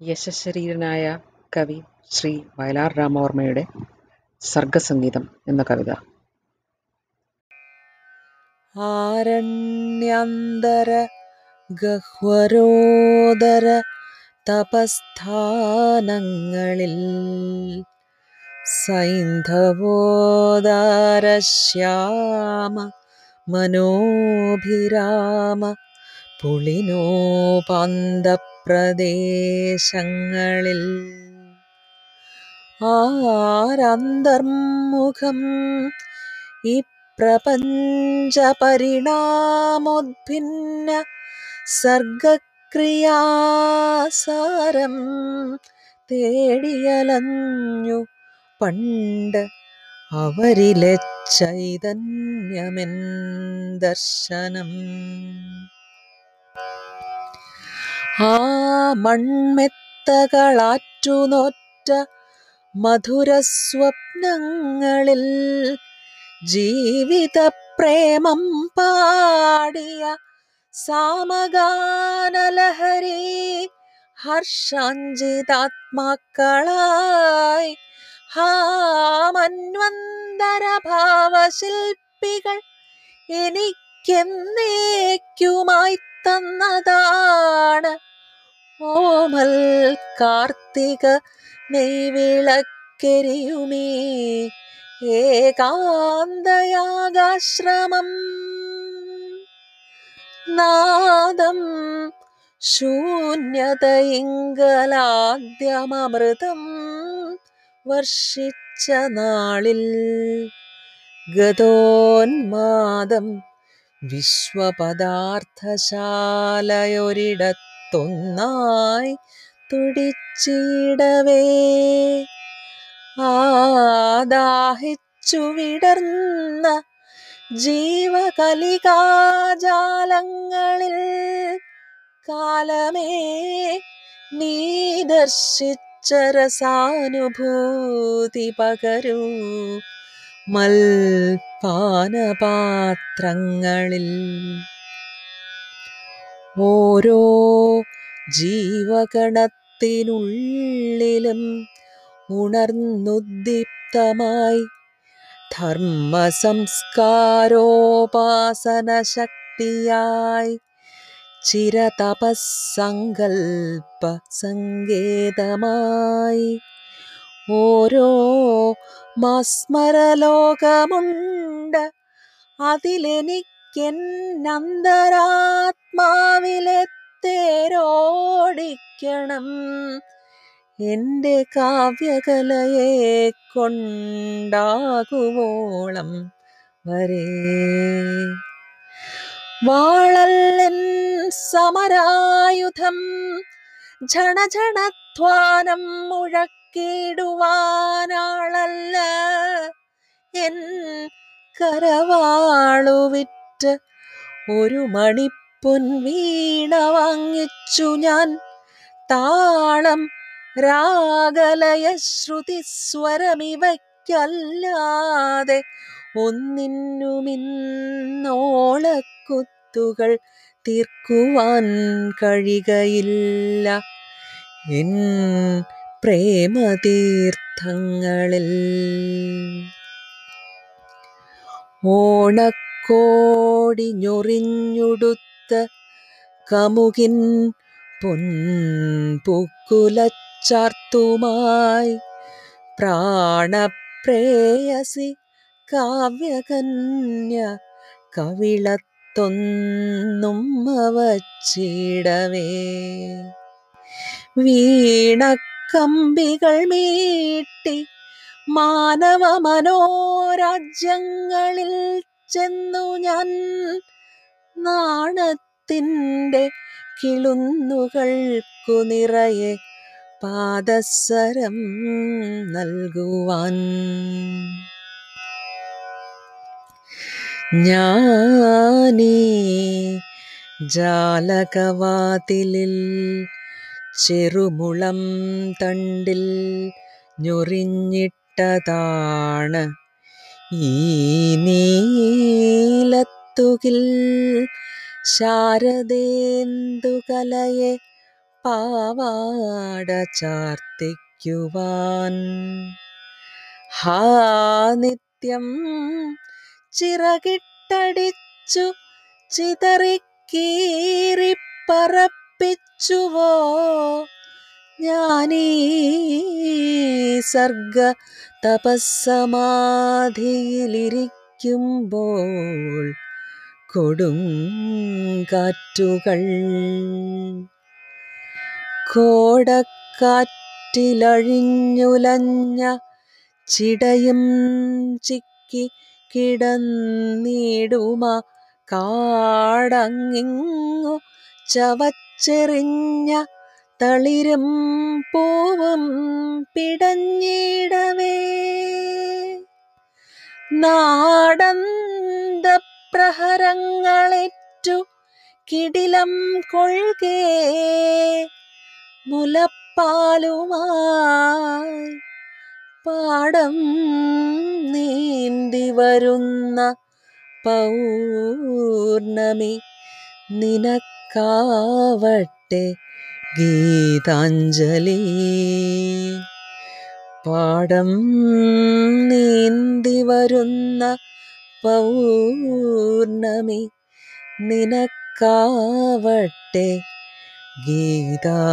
യശശരീരനായ കവി ശ്രീ വയലാർ രാമവർമ്മയുടെ സർഗസംഗീതം എന്ന കവിത. ആരണ്യന്തര ഗഹ്വരോദര തപസ്ഥാനങ്ങളിൽ സൈന്ധവോദാരശ്യാമ മനോഭിരാമ പുളിനോപാന്തപ്രദേശങ്ങളിൽ ആരന്തർമുഖം ഈ പ്രപഞ്ചപരിണാമോദ്ഭിന്ന സർഗക്രിയാസാരം തേടിയലഞ്ഞു പണ്ട് അവരിലെ ചൈതന്യമെൻ ദർശനം. ആ മൺമെത്തകളാറ്റുനോറ്റ മധുരസ്വപ്നങ്ങളിൽ ജീവിതപ്രേമം പാടിയ സാമഗാനലഹരി ഹർഷാഞ്ചിതാത്മാക്കളായി ഹാമന്വന്തര ഭാവശില്പികൾ എനിക്കെന്നേക്കുമായി തന്നതാണ് ഓമൽ കാർത്തിക നെയ്വിളക്കെരിയുമേ. ഏകാന്തയാകാശ്രമം നാദം ശൂന്യതയിങ്കലാദ്യമമൃതം വർഷിച്ച നാളിൽ ഗതോന്മാദം വിശ്വപദാർത്ഥശാലയൊരിടത്തൊന്നായി തുടിച്ചിടവേ. ആദാഹിച്ചു വിടർന്ന ജീവകലികാജാലങ്ങളിൽ കാലമേ നീ ദർശിച്ച രസാനുഭൂതി പകരൂ. മൽപാനപാത്രങ്ങളിൽ ഓരോ ജീവഗണത്തിനുള്ളിലും ഉണർന്നുദ്ദീപ്തമായി ധർമ്മ സംസ്കാരോപാസന ശക്തിയായി ചിരതപസ്സങ്കൽപ്പ സങ്കേതമായി ഓരോ മസ്മരലോകമുണ്ട് അതിലെനിക്കെന്നന്തരാത്മാവിലെ തേരോടിക്കണം എന്റെ കാവ്യകലയെ കൊണ്ടാകുവോളം വരെ. വാളല്ലൻ സമരായുധം ഝണഝണധ്വാനം മുഴക്കിടുവാനാളല്ല. എൻ കരവാളുവിറ്റ് ഒരു മണിപ്പൊൻ വീണ വാങ്ങിച്ചു ഞാൻ. താളം രാഗലയ ശ്രുതി സ്വരമിവയ്ക്കല്ലാതെ ഒന്നിന്നുമിന്നോളക്കുത്തുകൾ തീർക്കുവാൻ കഴിയുകയില്ല എൻ പ്രേമതീർത്ഥങ്ങളിൽ ഓണക്കോടി ഞൊറിഞ്ഞുടുത്ത കമുകിൻ പൊൻപുക്കുലച്ചാർത്തുമായി പ്രാണപ്രേയസി കാവ്യകന്യ കവിളത്തൊന്നും വച്ചിടവേ വീണക്കമ്പികൾ മീട്ടി മാനവ മനോരാജ്യങ്ങളിൽ ചെന്നു ഞാൻ നാണത്തിന്റെ കിളുന്നുകൾക്കു നിറയെ പാദസരം നൽകുവാൻ. ഞാനീ ജാലകവാതിലിൽ ചെറുമുളം തണ്ടിൽ ഞൊറിഞ്ഞിട്ടതാണ് ഈ നീലത്തുകിൽ ശാരദേന്ദുകലയെ പാവാട ചാർത്തിക്കുവാൻ. ഹാ നിത്യം ചിറകിട്ടടിച്ചു ചിതറിക്കീറിപ്പറപ്പിച്ചുവോ? ഞാനീ സർഗ തപസ്സമാധിയിലിരിക്കുമ്പോൾ കൊടുങ്കാറ്റുകൾ കോടക്കാറ്റിലഴിഞ്ഞുലഞ്ഞ ചിടയും ചിക്കി കിടന്നിടുമ. കാടങ്ങിങ്ങു ചവച്ചെറിഞ്ഞ തളിരും പൂവും പിടഞ്ഞിടവേ. നാടന്തപ്രഹരങ്ങളേറ്റു കിടിലം കൊഴുകേ മുലപ്പാലുമായി പാടം നീന്തി വരുന്ന പൗർണമി നിനക്കാവട്ടെ ഗീതാഞ്ജലി. പാടം നീന്തി വരുന്ന പൗർണമി നിനക്കാവട്ടെ ഗീതാഞ്ജലി.